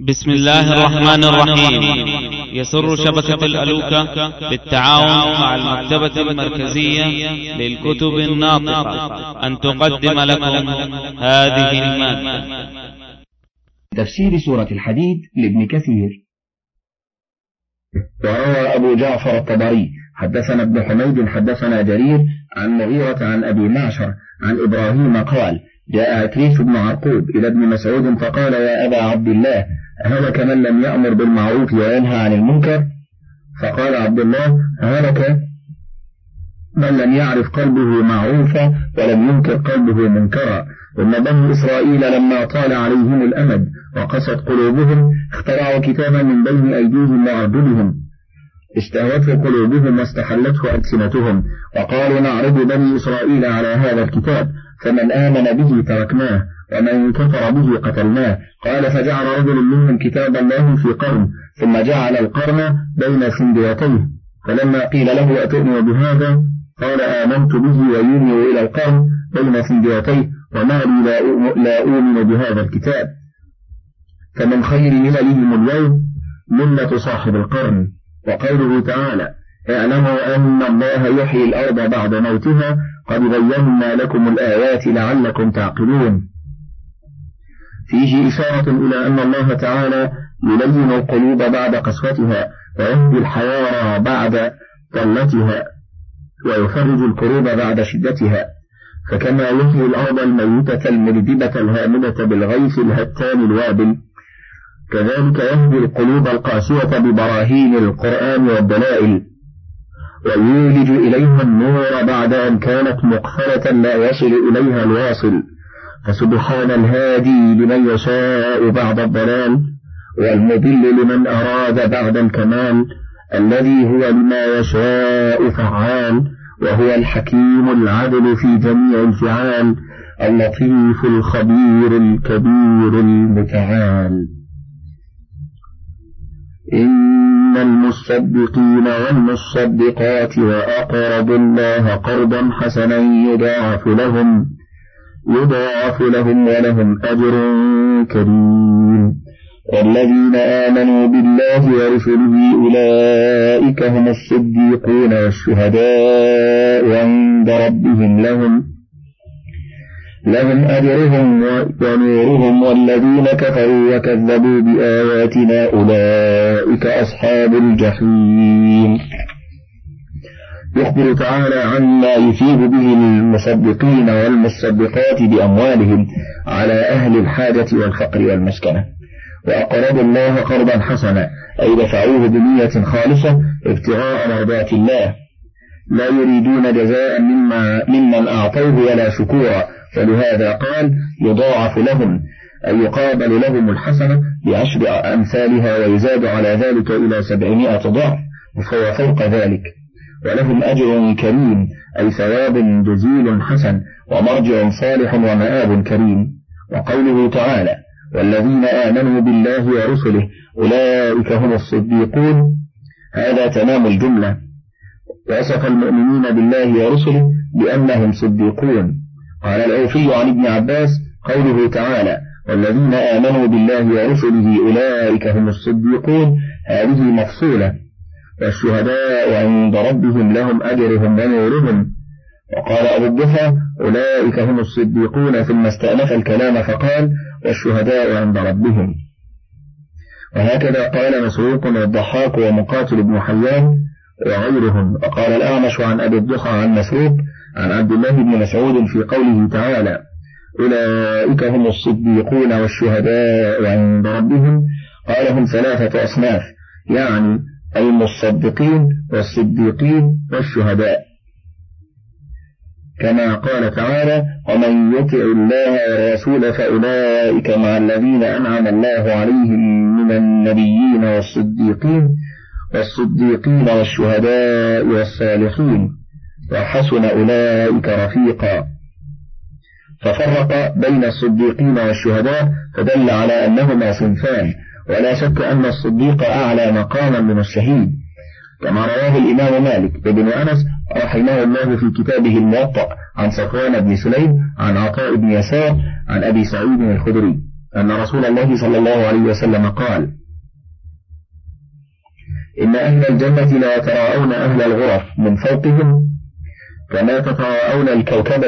بسم الله الرحمن الرحيم. يسر شبكة الألوكة بالتعاون مع المكتبة المركزية للكتب الناطقة. أن تقدم لكم هذه المادة. تفسير سورة الحديد لابن كثير. وروى أبو جعفر الطبري. حدثنا ابن حميد حدثنا جرير عن مغيرة عن أبي معشر عن إبراهيم قال جاء عكريش بن عرقوب إلى ابن مسعود فقال يا أبا عبد الله هلك من لم يأمر بالمعروف وينهى عن المنكر؟ فقال عبد الله هلك من لم يعرف قلبه معروفا ولم ينكر قلبه منكرا. إن بني إسرائيل لما طال عليهم الأمد وقست قلوبهم اخترعوا كتابا من بين أيديهم وأرجلهم. استهوته قلوبهم واستحلته ألسنتهم. وقالوا نعرض بني إسرائيل على هذا الكتاب فمن آمن به تركناه. ومن كفر به قتلناه. قال فجعل رجل منهم كتاب الله في قرن ثم جعل القرن بين سنديتيه فلما قيل له أتؤمن بهذا؟ قال آمنت به ويومي إلى القرن بين سنديتيه وما لي لا أؤمن بهذا الكتاب. فمن خير مللهم اليوم ملة صاحب القرن. وقوله تعالى اعلموا أن الله يحيي الأرض بعد موتها قد بينا لكم الآيات لعلكم تعقلون. فيه إشارة إلى أن الله تعالى يلين القلوب بعد قسوتها ويهدي الحيارى بعد ضلتها ويفرج الكروب بعد شدتها. فكما يحيي الأرض الميتة الملدبة الهامدة بالغيث الهتان الوابل كذلك يهدي القلوب القاسية ببراهين القرآن والدلائل ويولج إليها النور بعد أن كانت مقفلة لا يصل إليها الواصل. فسبحان الهادي لمن يشاء بعد الضلال والمضل لمن أراد بعد الكمال الذي هو لما يشاء فعال وهو الحكيم العدل في جميع الفعال اللطيف الخبير الكبير المتعال. إن المصدقين والمصدقات وأقرضوا الله قرضا حسنا يضاعف لهم يضاعف لهم ولهم أجر كريم. والذين آمنوا بالله ورسله أولئك هم الصديقون والشهداء عند ربهم. لهم لهم أجرهم ونورهم. والذين كفروا وكذبوا بآياتنا أولئك أصحاب الجحيم. يخبر تعالى عما يثيب به المصدقين والمصدقات بأموالهم على أهل الحاجة والفقر والمسكنة. وأقرضوا الله قرضا حسنا أي دفعوه بنية خالصة ابتغاء مرضات الله. لا يريدون جزاء مما ممن أعطوه ولا شكورا فلهذا قال يضاعف لهم أي يقابل لهم الحسنة بعشر أمثالها ويزاد على ذلك إلى سبعمائة ضعف وهو فوق ذلك. ولهم أجر كريم أي ثواب جزيل حسن ومرجع صالح ومآب كريم. وقوله تعالى والذين آمنوا بالله ورسله أولئك هم الصديقون. هذا تمام الجملة. وصف المؤمنين بالله ورسله بأنهم صديقون. قال الأوفي عن ابن عباس قوله تعالى والذين آمنوا بالله ورسله أولئك هم الصديقون. هذه مفصولة. والشهداء عند ربهم لهم أجرهم ونورهم. وقال أبو الضحى أولئك هم الصديقون. ثم استأنف الكلام فقال والشهداء عند ربهم. وهكذا قال مسروق والضحاك ومقاتل بن حيان وغيرهم. وقال الأعمش عن أبي الضحى عن مسروق عن عبد الله بن مسعود في قوله تعالى أولئك هم الصديقون والشهداء عند ربهم. قال هم ثلاثة أصناف يعني المصدقين والصديقين والشهداء. كما قال تعالى ومن يطع الله والرسول فأولئك مع الذين أنعم الله عليهم من النبيين والصديقين والصديقين والشهداء والصالحين وحسن أولئك رفيقا. ففرق بين الصديقين والشهداء فدل على أنهما صنفان. ولا شك أن الصديق أعلى مقاما من الشهيد. كما رواه الإمام مالك ابن أنس رحمه الله في كتابه الموطأ عن صفوان بن سليم عن عطاء بن يسار عن أبي سعيد الخدري أن رسول الله صلى الله عليه وسلم قال إن أهل الجنة لا يتراءون أهل الغرف من فوقهم كما تتراءون الكوكب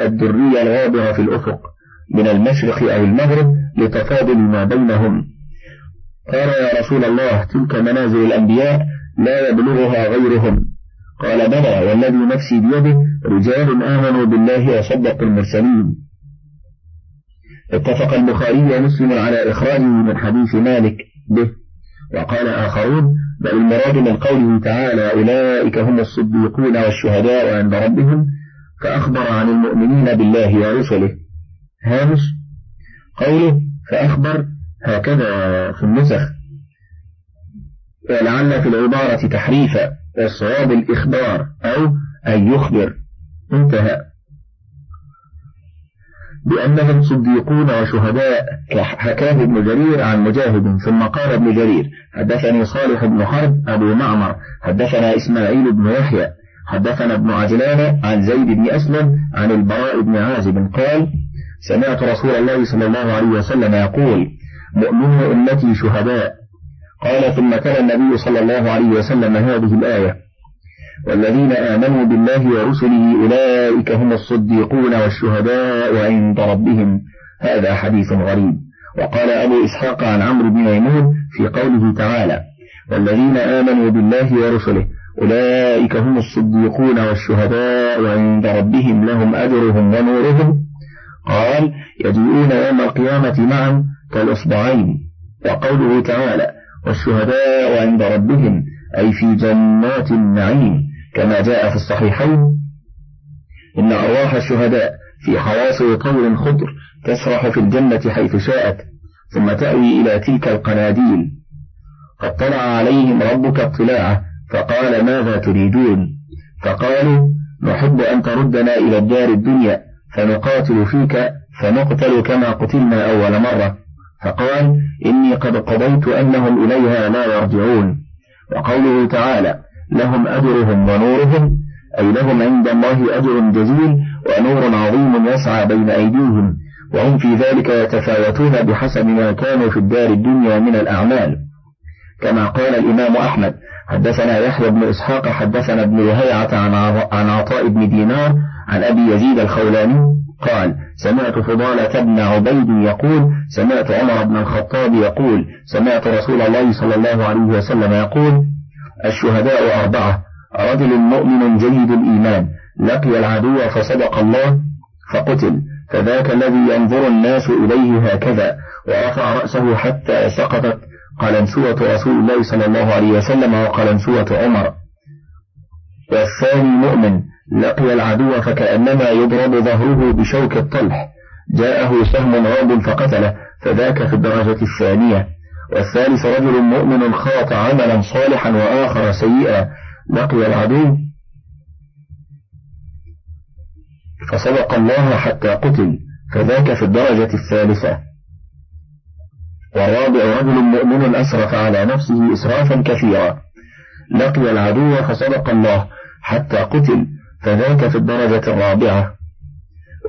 الدري الغابر في الأفق من المشرق أو المغرب لتفاضل ما بينهم. قال يا رسول الله تلك منازل الأنبياء لا يبلغها غيرهم. قال بلى والذي نفسي بيده رجال آمنوا بالله وصدقوا المرسلين. اتفق البخاري ومسلم على إخراجه من حديث مالك به. وقال آخرون بل المراد من قوله تعالى أولئك هم الصديقون والشهداء عند ربهم فأخبر عن المؤمنين بالله ورسله. هامش قوله فأخبر هكذا في النسخ. ولعل في العبارة تحريفا والصواب الإخبار أو أن يخبر. انتهى. بأنهم صديقون وشهداء. حكاه ابن جرير عن مجاهد ثم قال ابن جرير حدثني صالح بن حرب أبو معمر. حدثنا إسماعيل بن يحيى. حدثنا ابن عجلان عن زيد بن أسلم عن البراء بن عازب قال سمعت رسول الله صلى الله عليه وسلم يقول مؤمن أمتي شهداء. قال ثم تلا النبي صلى الله عليه وسلم هذه الآية والذين آمنوا بالله ورسله أولئك هم الصديقون والشهداء عند ربهم. هذا حديث غريب. وقال أبو إسحاق عن عمرو بن ميمون في قوله تعالى والذين آمنوا بالله ورسله أولئك هم الصديقون والشهداء عند ربهم لهم أجرهم ونورهم. قال يجيئون يوم القيامة معا كالإصبعين وقوله تعالى والشهداء عند ربهم أي في جنات النعيم كما جاء في الصحيحين إن أرواح الشهداء في حواصل طور خضر تسرح في الجنة حيث شاءت ثم تأوي إلى تلك القناديل قد طلع عليهم ربك اطلاعه فقال ماذا تريدون؟ فقالوا نحب أن تردنا إلى الدار الدنيا فنقاتل فيك فنقتل كما قتلنا أول مرة. فقال إني قد قضيت أنهم إليها لا يرجعون. وقوله تعالى لهم أجرهم ونورهم أي لهم عند الله أجر جزيل ونور عظيم يسعى بين أيديهم وهم في ذلك يتفاوتون بحسب ما كانوا في الدار الدنيا من الأعمال. كما قال الإمام أحمد حدثنا يحيى بن إسحاق حدثنا ابن لهيعة عن عطاء بن دينار عن أبي يزيد الخولاني قال سمعت فضالة بن عبيد يقول سمعت عمر بن الخطاب يقول سمعت رسول الله صلى الله عليه وسلم يقول الشهداء أربعة رجل مؤمن جيد الإيمان لقي العدو فصدق الله فقتل فذاك الذي ينظر الناس إليه هكذا ورفع رأسه حتى سقطت قلنسوة رسول الله صلى الله عليه وسلم وقلنسوة عمر. والثاني مؤمن لقي العدو فكأنما يضرب ظهره بشوك الطلح. جاءه سهم غاب فقتله فذاك في الدرجة الثانية. والثالث رجل مؤمن خاط عملا صالحا وآخر سيئا. لقي العدو. فصدق الله حتى قتل فذاك في الدرجة الثالثة. والرابع رجل مؤمن أسرف على نفسه إسرافا كثيرا. لقي العدو فصدق الله حتى قتل فذاك في الدرجة الرابعة.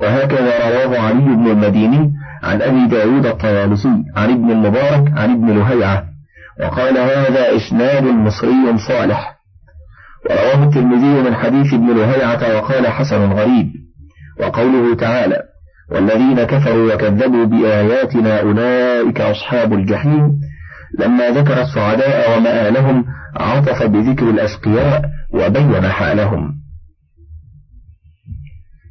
وهكذا رواه علي بن المديني عن أبي داود الطيالسي عن ابن المبارك عن ابن لهيعة. وقال هذا إسناد مصري صالح. ورواه الترمذي من حديث ابن لهيعة وقال حسن غريب. وقوله تعالى والذين كفروا وكذبوا بآياتنا أولئك أصحاب الجحيم. لما ذكر السعداء ومآلهم عطف بذكر الأشقياء وبين حالهم.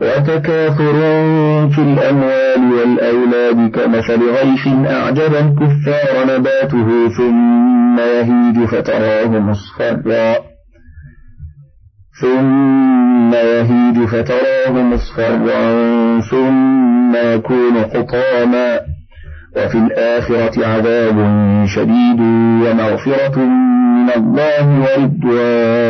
وتكاثر في الأموال والأولاد كمثل غيث أعجب الكفار نباته ثم يهيج فتراه مصفرا ثم يهيج فتراه مصفرا ثم يكون حطاما. وفي الآخرة عذاب شديد ومغفرة من الله ورضوان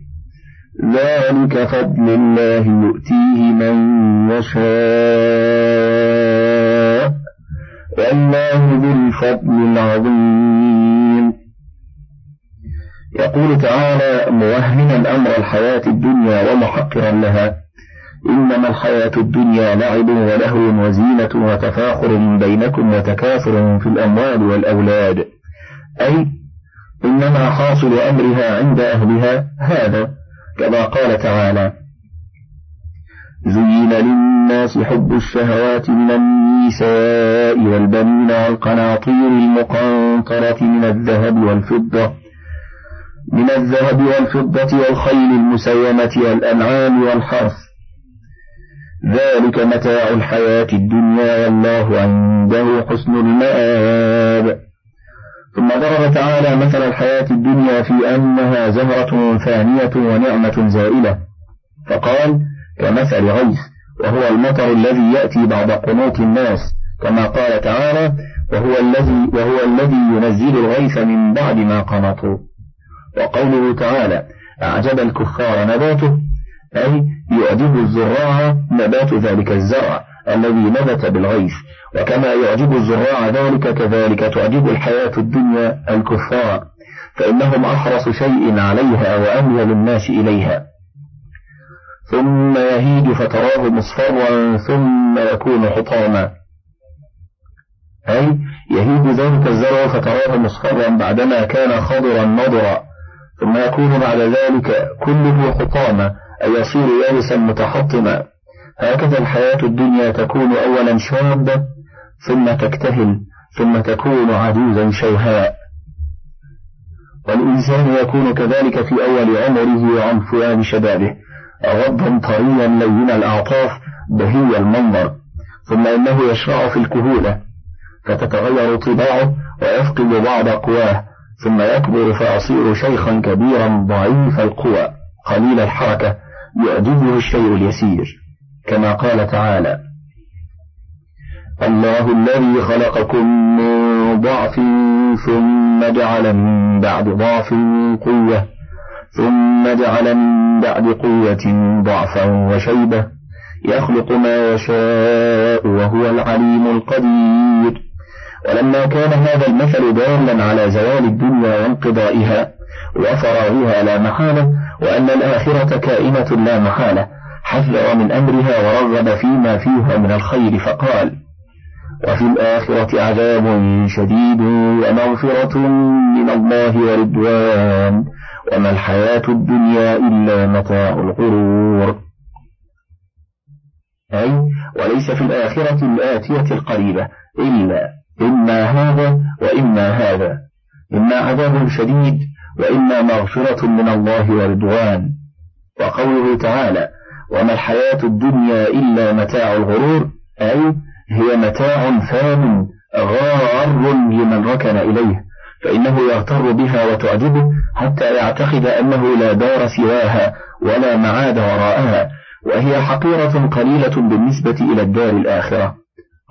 ذلك فضل الله يؤتيه من يشاء. والله ذو الفضل العظيم. يقول تعالى موهنا أمر الحياة الدنيا ومحقرا لها. إنما الحياة الدنيا لعب ولهو وزينة وتفاخر بينكم وتكاثر في الأموال والأولاد. أي إنما حاصل أمرها عند أهلها هذا كما قال تعالى زين للناس حب الشهوات من النساء والبنين والقناطير المقنطرة من الذهب والفضة من الذهب والفضة والخيل المسيمة والأنعام والحرث. ذلك متاع الحياة الدنيا والله عنده حسن المآب. ثم ضرب تعالى مثل الحياة الدنيا في أنها زهرة فانية ونعمة زائلة. فقال كمثل غيث وهو المطر الذي يأتي بعد قنوط الناس كما قال تعالى وهو الذي وهو الذي ينزل الغيث من بعد ما قنطوا. وقوله تعالى أعجب الكفار نباته أي يعجب الزراع نبات ذلك الزرع. الذي نبت بالغيث. وكما يعجب الزراع ذلك كذلك تعجب الحياة الدنيا الكفار. فإنهم أحرص شيء عليها وأميل الناس إليها. ثم يهيج فتراه مصفرا ثم يكون حطاما. أي يهيج ذلك الزرع فتراه مصفرا بعدما كان خضرا نضرا. ثم يكون بعد ذلك كله حطاما. أي يصير يابسا متحطما. هكذا الحياة الدنيا تكون أولا شابة ثم تكتهل ثم تكون عجوزا شيهاء والإنسان يكون كذلك في أول عمره وعنفوان شبابه. غضا طريا لين الأعطاف بهي المنظر. ثم إنه يشرع في الكهولة. فتتغير طباعه ويفقد بعض قواه. ثم يكبر فيصير شيخا كبيرا ضعيف القوى. قليل الحركة يعجبه الشيء اليسير. كما قال تعالى الله الذي خلقكم من ضعف ثم جعل من بعد ضعف قوة ثم جعل من بعد قوة ضعفا وشيبة يخلق ما يشاء وهو العليم القدير. ولما كان هذا المثل دالا على زوال الدنيا وانقضائها وفراغها لا محالة وأن الآخرة كائنة لا محالة حذر من أمرها ورغب فيما فيها من الخير فقال وفي الآخرة عذاب شديد ومغفرة من الله ورضوان وما الحياة الدنيا إلا متاع الغرور. أي وليس في الآخرة الآتية القريبة إلا إما هذا وإما هذا إما عذاب شديد وإما مغفرة من الله ورضوان. وقوله تعالى وما الحياة الدنيا إلا متاع الغرور أي هي متاع فان غار لمن ركن إليه فإنه يغتر بها وتعجبه حتى يعتقد أنه لا دار سواها ولا معاد وراءها وهي حقيرة قليلة بالنسبة إلى الدار الآخرة.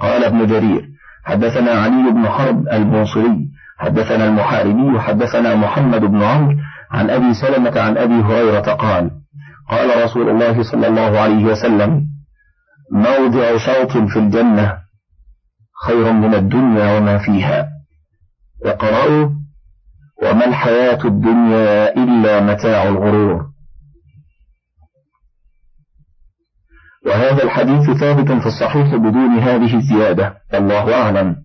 قال ابن جرير حدثنا علي بن حرب الموصلي حدثنا المحاربي حدثنا محمد بن عمرو عن أبي سلمة عن أبي هريرة قال قال رسول الله صلى الله عليه وسلم موضع صوت في الجنة خير من الدنيا وما فيها. وقرأوا وما الحياة الدنيا إلا متاع الغرور. وهذا الحديث ثابت في الصحيح بدون هذه الزيادة الله أعلم.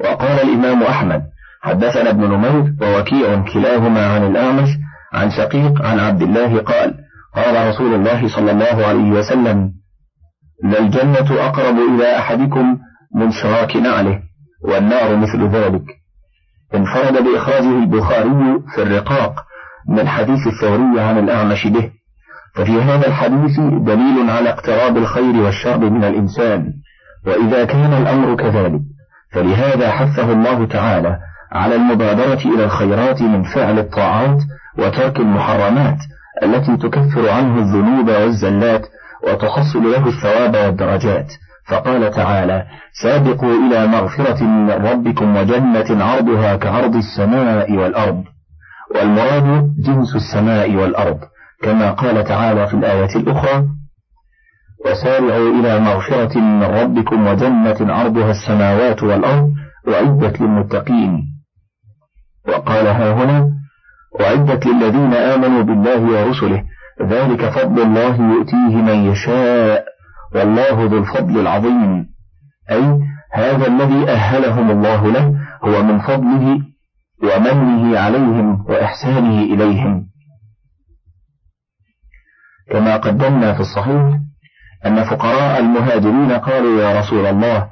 وقال الإمام أحمد حدثنا ابن نمير ووكيع كلاهما عن الأعمش عن شقيق عن عبد الله قال قال رسول الله صلى الله عليه وسلم للجنة أقرب إلى أحدكم من شراك نعله والنار مثل ذلك. انفرد بإخراجه البخاري في الرقاق من حديث الثوري عن الأعمش به. ففي هذا الحديث دليل على اقتراب الخير والشر من الإنسان وإذا كان الأمر كذلك فلهذا حثه الله تعالى على المبادرة إلى الخيرات من فعل الطاعات وترك المحرمات التي تكفر عنه الذنوب والزلات وتحصل له الثواب والدرجات. فقال تعالى سابقوا إلى مغفرة من ربكم وجنة عرضها كعرض السماء والأرض. والمراد جنس السماء والأرض. كما قال تعالى في الآية الأخرى وسارعوا إلى مغفرة من ربكم وجنة عرضها السماوات والأرض. وعدت للمتقين. وقال ها هنا وعدت للذين آمنوا بالله ورسله ذلك فضل الله يؤتيه من يشاء والله ذو الفضل العظيم. أي هذا الذي أهلهم الله له هو من فضله ومنه عليهم وإحسانه إليهم. كما قدمنا في الصحيح أن فقراء المهاجرين قالوا يا رسول الله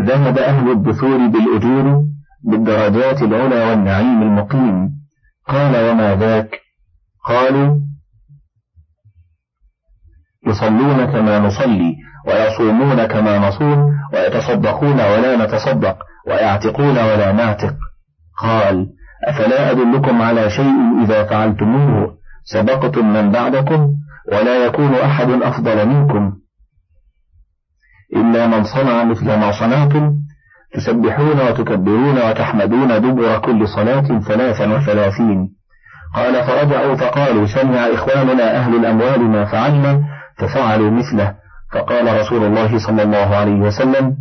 ذهب أهل الدثور بالأجور بالدرجات العلى والنعيم المقيم. قال وما ذاك؟ قالوا يصلون كما نصلي ويصومون كما نصوم ويتصدقون ولا نتصدق ويعتقون ولا نعتق. قال أفلا أدلكم على شيء إذا فعلتموه؟ سبقتم من بعدكم ولا يكون أحد أفضل منكم. إلا من صنع مثل ما صنعتم تسبحون وتكبرون وتحمدون دبر كل صلاة ثلاثا وثلاثين. قال فرجعوا فقالوا سمع إخواننا أهل الأموال ما فعلنا ففعلوا مثله. فقال رسول الله صلى الله عليه وسلم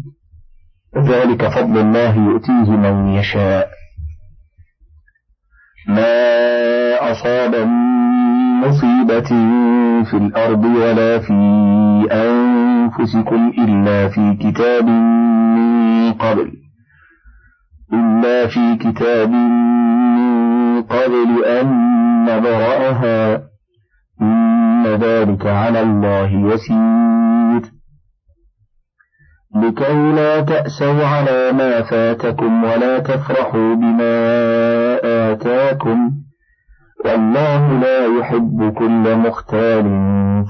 ذلك فضل الله يؤتيه من يشاء. ما أصاب من مصيبة في الأرض ولا في أنفسكم إلا في كتاب قبل. إلا في كتاب من قبل أن نبرأها. إن ذلك على الله يسير. لكي لا تأسوا على ما فاتكم ولا تفرحوا بما آتاكم. والله لا يحب كل مختال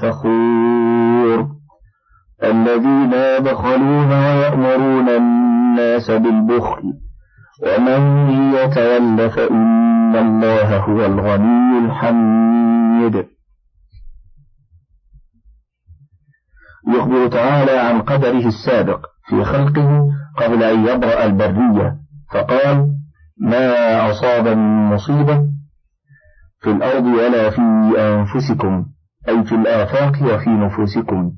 فخور. الذين يبخلون ويأمرون الناس بالبخل. ومن يتول فإن الله هو الغني الحميد. يخبر تعالى عن قدره السابق في خلقه قبل أن يبرأ البرية. فقال ما أصاب من مصيبة؟ في الأرض ولا في أنفسكم أي في الآفاق وفي نفوسكم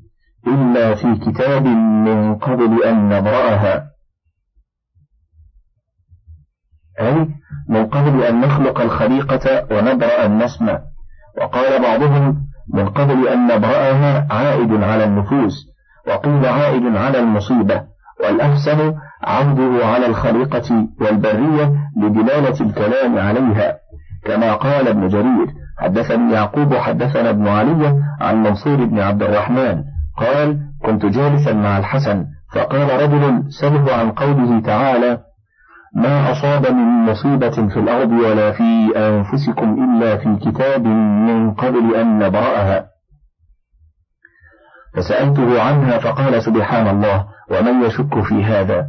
إلا في كتاب من قبل أن نبرأها. أي من قبل أن نخلق الخليقة ونبرأ النسمة وقال بعضهم من قبل أن نبرأها عائد على النفوس وقيل عائد على المصيبة والأحسن عوده على الخليقة والبرية لدلالة الكلام عليها. كما قال ابن جرير حدثني يعقوب حدثنا ابن علي عن منصور بن عبد الرحمن. قال كنت جالسا مع الحسن فقال رجل سله عن قوله تعالى ما أصاب من مصيبة في الأرض ولا في أنفسكم إلا في كتاب من قبل أن نبرأها. فسألته عنها فقال سبحان الله ومن يشك في هذا؟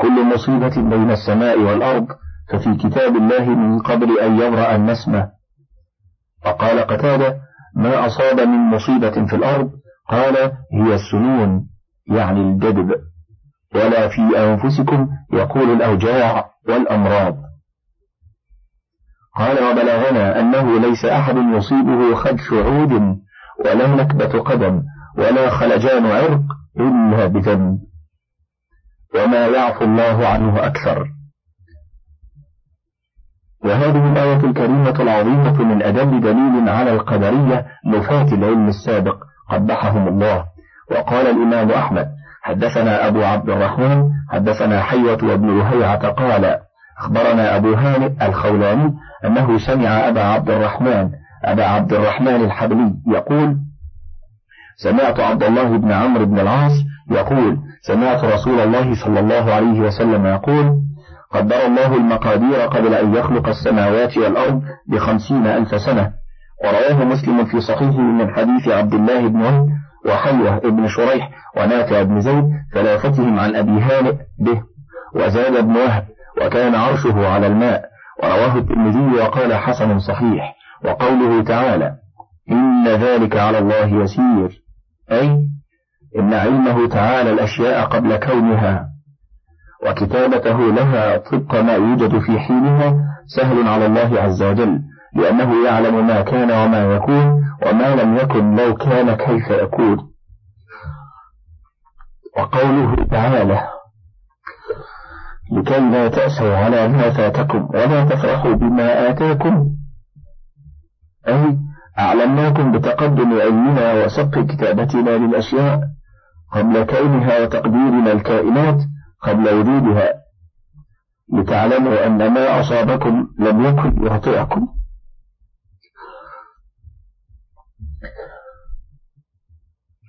كل مصيبة بين السماء والأرض ففي كتاب الله من قبل أن يبرأ النسمة. فقال قتادة ما أصاب من مصيبة في الأرض؟ قال هي السنون يعني الجدب. ولا في أنفسكم يقول الأوجاع والأمراض. قال وبلغنا أنه ليس أحد يصيبه خدش عود ولا نكبة قدم ولا خلجان عرق إلا بذنب. وما يعفو الله عنه أكثر. وهذه الآية الكريمة العظيمة من أدل دليل على القدرية نفاة العلم السابق قبحهم الله. وقال الإمام أحمد حدثنا أبو عبد الرحمن حدثنا حيوة وابن لهيعة قال أخبرنا أبو هانئ الخولاني أنه سمع أبا عبد الرحمن أبا عبد الرحمن الحبلي يقول سمعت عبد الله بن عمرو بن العاص يقول سمعت رسول الله صلى الله عليه وسلم يقول قدر الله المقادير قبل أن يخلق السماوات والأرض بخمسين ألف سنة. ورواه مسلم في صحيحه من حديث عبد الله بن وهب وحيوة بن شريح ونافع بن زيد ثلاثتهم عن أبي هانئ به وزاد بن وهب وكان عرشه على الماء ورواه الترمذي وقال حسن صحيح وقوله تعالى إن ذلك على الله يسير. أي إن علمه تعالى الأشياء قبل كونها وكتابته لها طبق ما يوجد في حينها سهل على الله عز وجل. لأنه يعلم ما كان وما يكون وما لم يكن لو كان كيف يكون. وقوله تعالى لكي لا تأسوا على ما فاتكم ولا تفرحوا بما آتاكم. أي أعلمناكم بتقدم علمنا وسبق كتابتنا للأشياء قبل كونها وتقديرنا الكائنات قبل وجودها. لتعلموا أن ما أصابكم لم يكن يخطئكم.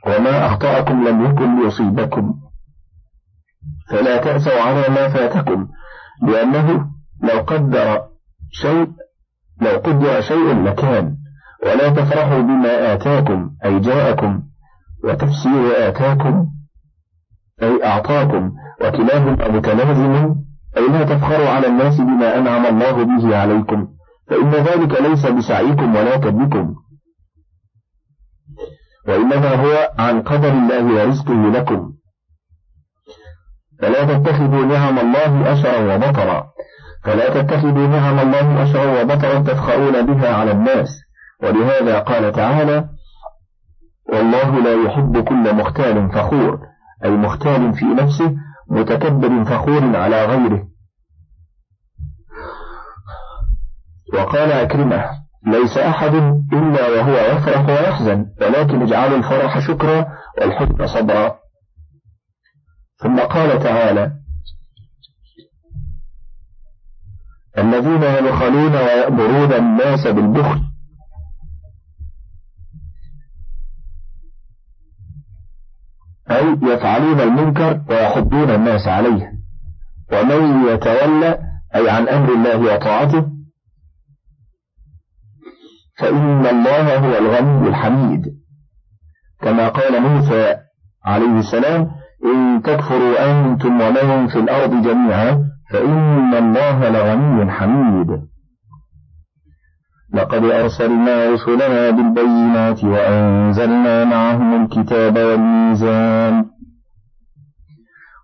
وما أخطأكم لم يكن ليصيبكم فلا تأسوا على ما فاتكم لأنه لو قدر شيء لو قدر شيء لكان. ولا تفرحوا بما آتاكم أي جاءكم. وتفسير آتاكم أي أعطاكم. وكلاهما متلازم أي لا تفخروا على الناس بما أنعم الله به عليكم. فإن ذلك ليس بسعيكم ولا كبكم وإنما هو عن قدر الله ورزقه لكم. فلا تتخذوا نعم الله أشرا وبطرا. فلا تتخذوا نعم الله أشرا وبطرا تفخرون بها على الناس. ولهذا قال تعالى والله لا يحب كل مختال فخور. أي مختال في نفسه متكبر فخور على غيره. وقال أكرمه ليس أحد إلا وهو يفرح ويحزن ولكن اجعلوا الفرح شكرا والحزن صبرا. ثم قال تعالى الذين يبخلون ويأمرون الناس بالبخل. أي يفعلون المنكر ويحضون الناس عليه. ومن يتولى أي عن أمر الله وطاعته فإن الله هو الغني الحميد. كما قال موسى عليه السلام إن تكفروا أنتم ومن في الأرض جميعا فإن الله لغني حميد. لقد أرسلنا رسلنا بالبينات وأنزلنا معهم الكتاب والميزان.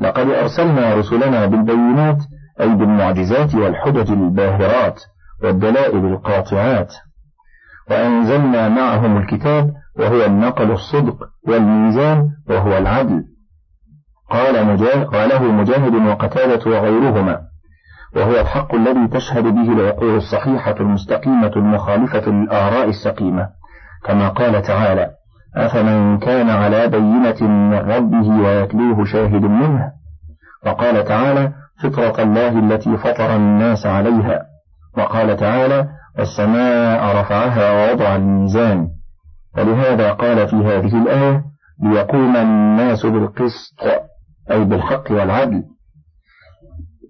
لقد أرسلنا رسلنا بالبينات أي بالمعجزات والحجج الباهرات والدلائل القاطعات. وأنزلنا معهم الكتاب وهو النقل الصدق والميزان وهو العدل. قال مجاهد قاله مجاهد وقتادة وغيرهما. وهو الحق الذي تشهد به العقول الصحيحة المستقيمة المخالفة للآراء السقيمة كما قال تعالى أفمن كان على بينة من ربه ويتلوه شاهد منه وقال تعالى فطرة الله التي فطر الناس عليها وقال تعالى والسماء رفعها ووضع الميزان ولهذا قال في هذه الآية ليقوم الناس بالقسط أي بالحق والعدل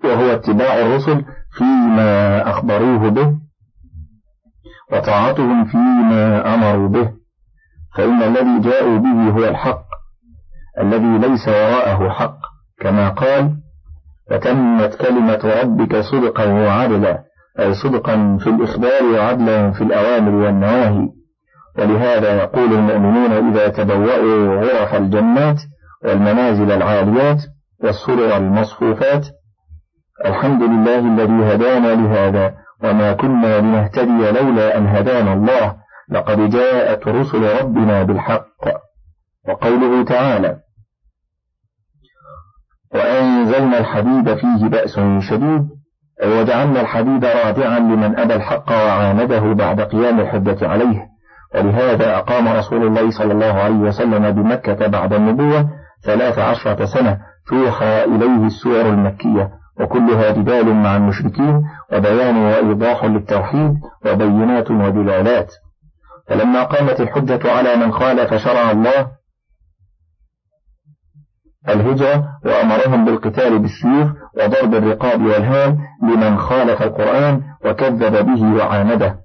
وهو اتباع الرسل فيما أخبروه به وطاعتهم فيما أمروا به فإن الذي جاءوا به هو الحق الذي ليس وراءه حق كما قال فتمت كلمة ربك صدقا وعدلا أي صدقا في الإخبار وعدلا في الأوامر والنواهي. ولهذا يقول المؤمنون إذا تبوأوا غرف الجنات والمنازل العاليات والسرر المصفوفات الحمد لله الذي هدانا لهذا وما كنا لنهتدي لولا أن هدانا الله لقد جاءت رسل ربنا بالحق وقوله تعالى وأنزلنا الحديد فيه بأس شديد وجعلنا الحديد رادعا لمن أبى الحق وعانده بعد قيام الحجة عليه. ولهذا أقام رسول الله صلى الله عليه وسلم بمكة بعد النبوة ثلاث عشرة سنة توحى إليه السور المكية وكلها جدال مع المشركين وبيان وإيضاح للتوحيد وبينات ودلالات. فلما قامت الحجة على من خالف شرع الله الهجرة وأمرهم بالقتال بالسيوف وضرب الرقاب والهام لمن خالف القرآن وكذب به وعانده.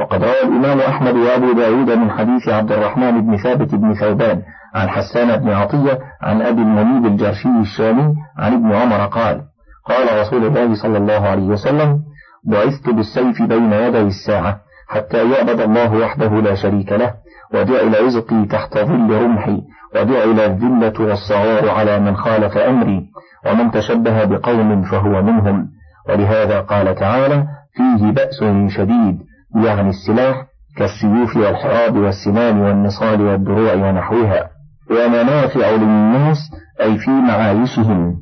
وقد روى الإمام أحمد وأبو داود من حديث عبد الرحمن بن ثابت بن ثوبان عن حسان بن عطية عن أبي المنيب الجرشي الشامي عن ابن عمر قال قال رسول الله صلى الله عليه وسلم بعثت بالسيف بين يدي الساعة حتى يعبد الله وحده لا شريك له وجعل رزقي تحت ظل رمحي وجعل الذلة والصغار على من خالف أمري ومن تشبه بقوم فهو منهم. ولهذا قال تعالى فيه بأس شديد يعني السلاح كالسيوف والحراب والسنان والنصال والدروع ونحوها. ومنافع للناس أي في معايشهم.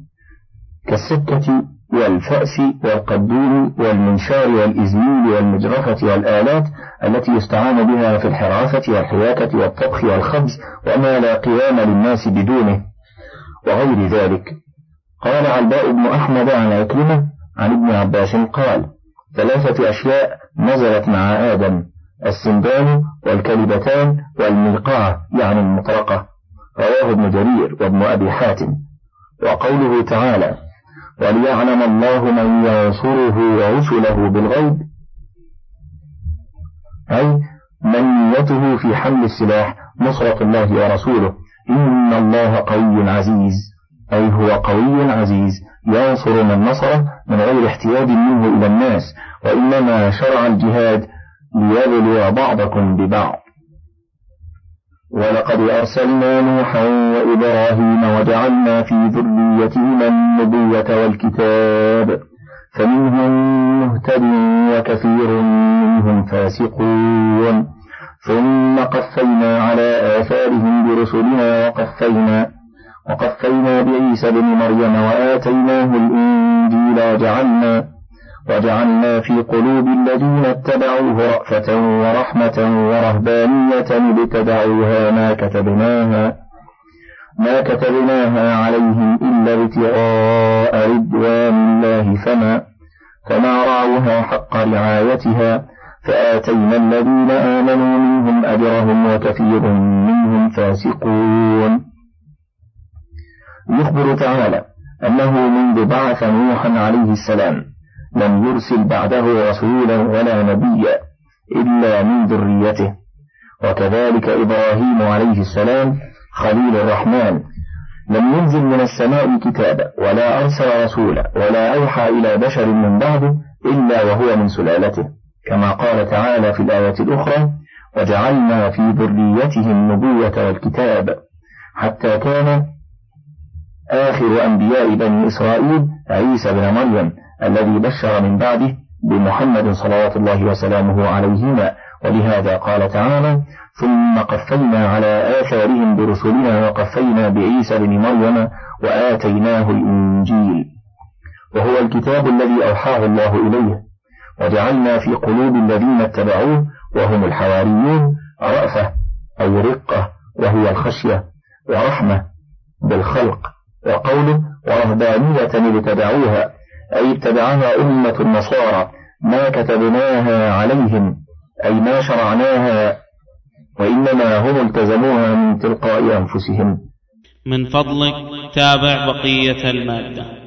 كالسكة والفأس والقدوم والمنشار والإزميل والمجرفة والآلات التي يستعان بها في الحراسة والحياكة والطبخ والخبز وما لا قيام للناس بدونه. وغير ذلك قال علباء بن أحمد عن عكرمة عن ابن عباس قال ثلاثة أشياء نزلت مع آدم السندان والكلبتان والملقعة يعني المطرقة. رواه ابن جرير وابن أبي حاتم. وقوله تعالى وليعلم الله من ينصره ورسله بالغيب. أي منيته في حمل السلاح نصرة الله ورسوله. إن الله قوي عزيز. أي هو قوي عزيز. ينصر من نصره من غير احتياج منه إلى الناس. وإنما شرع الجهاد ليبلو بعضكم ببعض. ولقد أرسلنا نوحا وإبراهيم وجعلنا في ذريتهما النبوة والكتاب فمنهم مهتد وكثير منهم فاسقون. ثم قفينا على آثارهم برسلنا وقفينا وقفينا بعيسى بن مريم وآتيناه الإنجيل وجعلنا وجعلنا في قلوب الذين اتبعوه رأفة ورحمة ورهبانية ابتدعوها ما كتبناها ما كتبناها عليهم إلا ابتغاء رضوان الله فما فما رعوها حق رعايتها فآتينا الذين آمنوا منهم أجرهم وكثير منهم فاسقون. يخبر تعالى أنه منذ بعث نوحا عليه السلام لم يرسل بعده رسولا ولا نبيا إلا من ذريته. وكذلك إبراهيم عليه السلام خليل الرحمن. لم ينزل من السماء كتابا ولا أرسل رسولا ولا أوحى إلى بشر من بعده إلا وهو من سلالته. كما قال تعالى في الآية الأخرى وجعلنا في ذريته النبوة والكتاب. حتى كان آخر أنبياء بني إسرائيل عيسى بن مريم الذي بشر من بعده بمحمد صلوات الله وسلامه عليهما. ولهذا قال تعالى ثم قفينا على آثارهم برسلنا وقفينا بعيسى بن مريم وآتيناه الإنجيل. وهو الكتاب الذي أوحاه الله إليه. وجعلنا في قلوب الذين اتبعوه وهم الحواريون رأفة أي رقة وهي الخشية ورحمة بالخلق وقوله ورهبانية ابتدعوها. أي اتبعها أمة النصارى ما كتبناها عليهم أي ما شرعناها وإنما هم التزموها من تلقاء أنفسهم. من فضلك تابع بقية المادة.